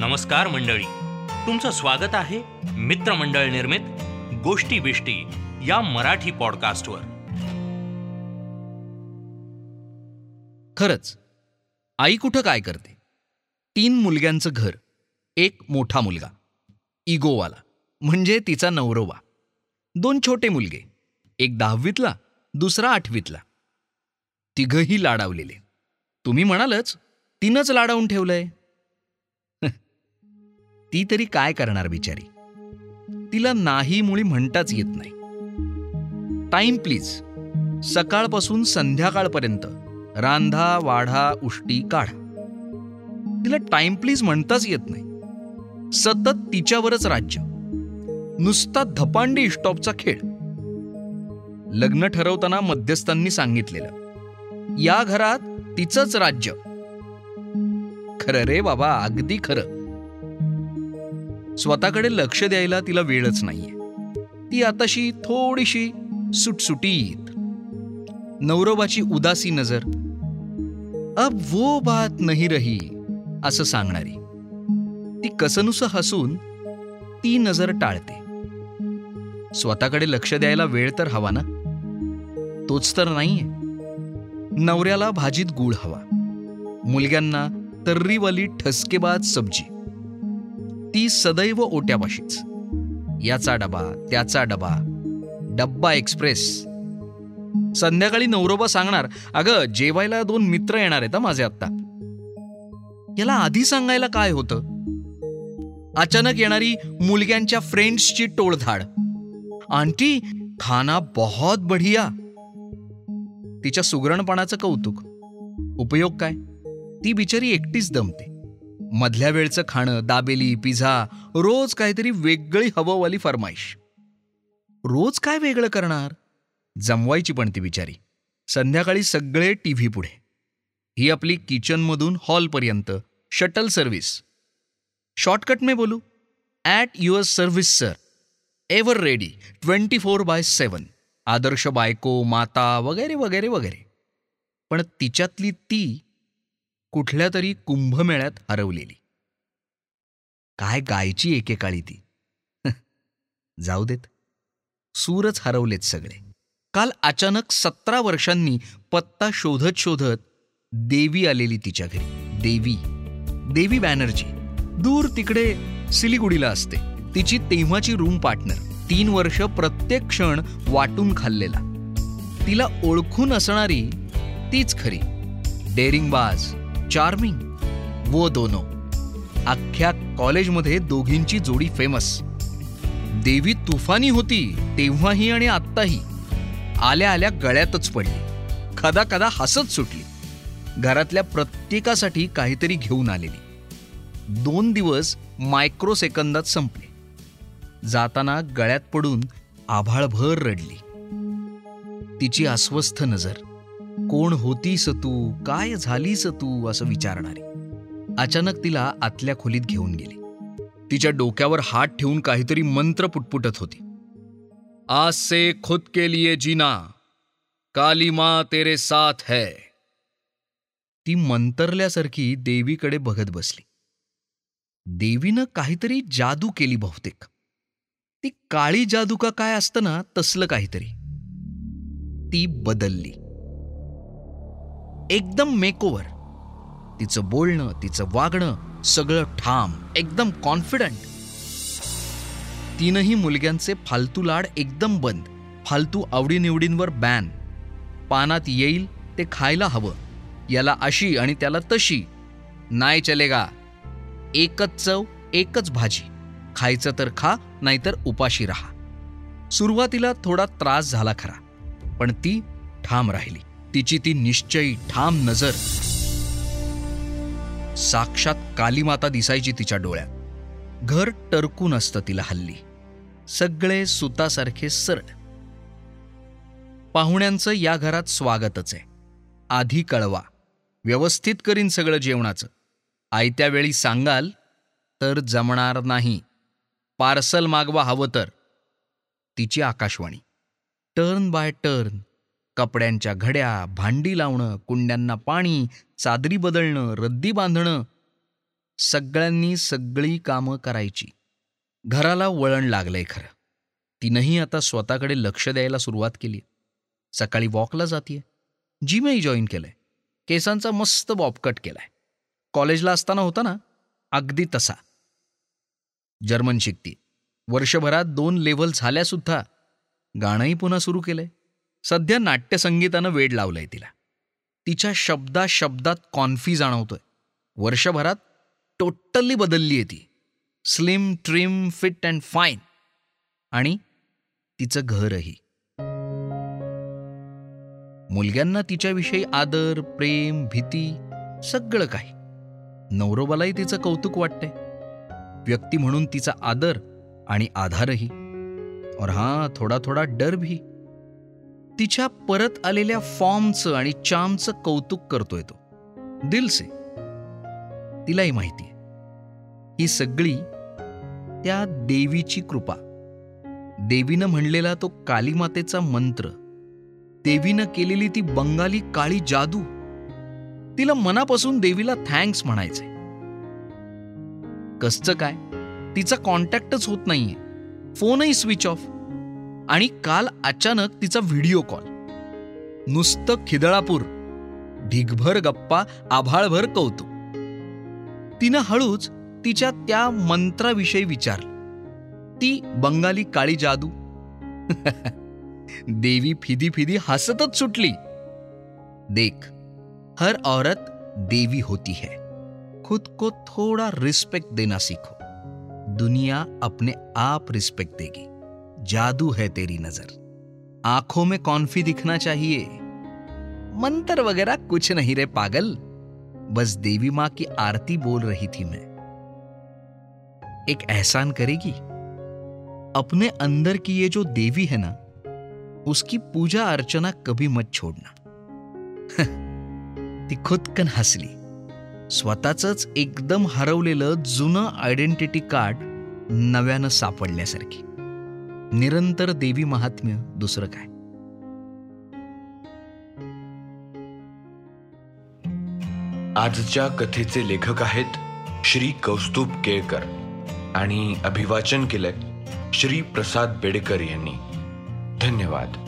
नमस्कार मंडळी. तुमचं स्वागत आहे मित्रमंडळ निर्मित गोष्टी बिष्टी या मराठी पॉडकास्टवर. खरंच आई कुठं काय करते? तीन मुलग्यांचं घर एक मोठा मुलगा इगोवाला म्हणजे तिचा नवरोबा दोन छोटे मुलगे एक दहावीतला दुसरा आठवीतला. तिघही लाडावलेले. तुम्ही म्हणालच तिनंच लाडावून ठेवलंय. ती तरी काय करणार बिचारी? तिला नाही मुळी म्हणताच येत नाही. टाइम प्लीज सकाळपासून संध्याकाळपर्यंत. रांधा वाढा उष्टी काढा. तिला टाइम प्लीज म्हणताच येत नाही. सतत तिच्यावरच राज्य. नुसता धपांडी स्टॉपचा खेळ. लग्न ठरवताना मध्यस्थांनी सांगितलेलं. या घरात तिचंच राज्य. खरं रे बाबा अगदी खरं. स्वतःकडे लक्ष द्यायला तिला वेळच नाहीये. ती आताशी थोडीशी सुटसुटीत. नवरोबाची उदासी नजर. अब वो बात नाही रही असं सांगणारी. ती कसनुस हसून ती नजर टाळते. स्वतःकडे लक्ष द्यायला वेळ तर हवा ना? तोच तर नाहीये. नवऱ्याला भाजीत गूळ हवा. मुलग्यांना तर्रीवाली ठसकेबाज सब्जी. ती सदैव ओट्यापाशीच. याचा डबा त्याचा डबा. डब्बा एक्सप्रेस. संध्याकाळी नवरोबा सांगणार अगं जेवायला दोन मित्र येणार आहेत माझे आत्ता. याला आधी सांगायला काय होतं? अचानक येणारी मुलग्यांच्या फ्रेंड्सची टोळधाड. आंटी खाना बहुत बढिया. तिच्या सुगरणपणाचं कौतुक. उपयोग काय? ती बिचारी एकटीच दमते. मधल्या वेळचं खाणं दाबेली पिझ्झा रोज काहीतरी वेगळी हवंवाली फरमाईश. रोज काय वेगळं करणार? जमवायची पण ती बिचारी. संध्याकाळी सगळे टीव्ही पुढे. ही आपली किचनमधून हॉलपर्यंत शटल सर्व्हिस. शॉर्टकट मे बोलू. At your service sir. Ever ready. Twenty four by seven. आदर्श बायको माता वगैरे वगैरे वगैरे. पण तिच्यातली ती कुठल्या तरी कुंभमेळ्यात हरवलेली. काय गायची एकेकाळी ती. जाऊ देत. सूरच हरवलेत सगळे. काल अचानक सतरा वर्षांनी पत्ता शोधत शोधत देवी आलेली तिच्या घरी. देवी. देवी बॅनर्जी. दूर तिकडे सिलिगुडीला असते. तिची तेव्हाची रूम पार्टनर. तीन वर्ष प्रत्येक क्षण वाटून खाल्लेला. तिला ओळखून असणारी तीच खरी. डेअरिंगबाज चार्मिंग. वो दोनो. अख्ख्या कॉलेजमध्ये दोघींची जोडी फेमस देवी तुफानी होती तेव्हाही आणि आत्ताही. आल्या आल्या गळ्यातच पडली. कदा कदा हसत सुटली. घरातल्या प्रत्येकासाठी काहीतरी घेऊन आलेली. दोन दिवस मायक्रो सेकंदात संपले. जाताना गळ्यात पडून आभाळभर रडली. तिची अस्वस्थ नजर. कोण होतीस तू? काय झालीस तू? असं विचारणारी. अचानक तिला आतल्या खोलीत घेऊन गेली. तिच्या डोक्यावर हात ठेवून काहीतरी मंत्र पुटपुटत होती. आज से खुद के लिए जीना. काली माँ तेरे साथ है. ती मंतरल्यासारखी देवीकडे बघत बसली. देवीनं काहीतरी जादू केली बहुतेक. ती काळी जादू का काय असतं ना तसलं काहीतरी. ती बदलली. एकदम मेकओव्हर तिचं बोलणं तिचं वागणं सगळं ठाम एकदम कॉन्फिडंट तीनही मुलग्यांचे फालतू लाड एकदम बंद फालतू आवडीनिवडींवर बॅन पानात येईल ते खायला हवं याला अशी आणि त्याला तशी. नाही चलेगा. एकच चव एकच भाजी. खायचं तर खा नाहीतर उपाशी राहा. सुरुवातीला थोडा त्रास झाला खरा पण ती ठाम राहिली. तिची ती निश्चयी ठाम नजर साक्षात कालीमाता दिसायची तिच्या डोळ्यात. घर टरकून असतं तिला हल्ली. सगळे सुतासारखे सरळ. पाहुण्यांचं या घरात स्वागतच आहे. आधी कळवा. व्यवस्थित करीन सगळं जेवणाचं. आयत्या वेळी सांगाल तर जमणार नाही. पार्सल मागवा हवं तर. तिची आकाशवाणी. Turn by turn. कपड्यांच्या घड्या भांडी लावणं कुंड्यांना पाणी चादरी बदलणं रद्दी बांधणं सगळ्यांनी सगळी कामं करायची. घराला वळण लागलंय खरं. तिनंही आता स्वतःकडे लक्ष द्यायला सुरुवात केली सकाळी वॉकला जातीये. जिमही जॉईन केलंय. केसांचा मस्त बॉबकट केलाय. कॉलेजला असताना होता ना? अगदी तसा. जर्मन शिकती वर्षभरात दोन लेव्हल झाल्यासुद्धा गाणंही पुन्हा सुरू केलंय. सध्या नाट्यसंगीतानं वेड लावलंय तिला. तिच्या शब्दा शब्दात कॉन्फी जाणवतोय. वर्षभरात टोटली बदलली आहे ती. Slim trim fit and fine. आणि तिचं घरही. मुलग्यांना तिच्याविषयी आदर प्रेम भीती सगळं काही. नवरोबालाही तिचं कौतुक वाटतंय. व्यक्ती म्हणून तिचा आदर आणि आधारही. और हां थोडा थोडा डर भी तिच्या परत आलेल्या फॉर्मचं आणि चामचं कौतुक करतोय तो. दिलसे. तिलाही तिलाही आहे. ही सगळी त्या देवीची कृपा. देवीनं म्हणलेला तो कालीमातेचा मंत्र. देवीनं केलेली ती बंगाली काळी जादू. तिला मनापासून देवीला थँक्स म्हणायचे. कसचं काय? तिचा कॉन्टॅक्टच होत नाहीये. फोनही स्विच ऑफ आणि काल अचानक तिचा व्हिडिओ कॉल. नुसतं खिदळापूर. ढिगभर गप्पा आभाळभर कौतुक. तिनं हळूच तिच्या त्या मंत्राविषयी विचारलं. ती बंगाली काळी जादू. देवी फिदी फिदी हसतच सुटली. देख हर औरत देवी होती है. खुद को थोड़ा रिस्पेक्ट देना सीखो. दुनिया अपने आप रिस्पेक्ट देगी. जादू है तेरी नज़र। आँखों में कॉन्फी दिखना चाहिए। मंत्र वगैरह कुछ नहीं रे पागल। बस देवी माँ की आरती बोल रही थी मैं। एक एहसान करेगी? अपने अंदर की ये जो देवी है ना, उसकी पूजा अर्चना कभी मत छोड़ना। ती खुदकन हसली। स्वतःच एकदम हरवलेलं जुनं आयडेंटिटी कार्ड नव्यानं सापडल्यासारखी। निरंतर देवी महात्म्य दुसरं काय? आजच्या कथेचे लेखक आहेत श्री कौस्तुभ केळकर आणि अभिवाचन केलंय श्री प्रसाद बेडेकर यांनी. धन्यवाद.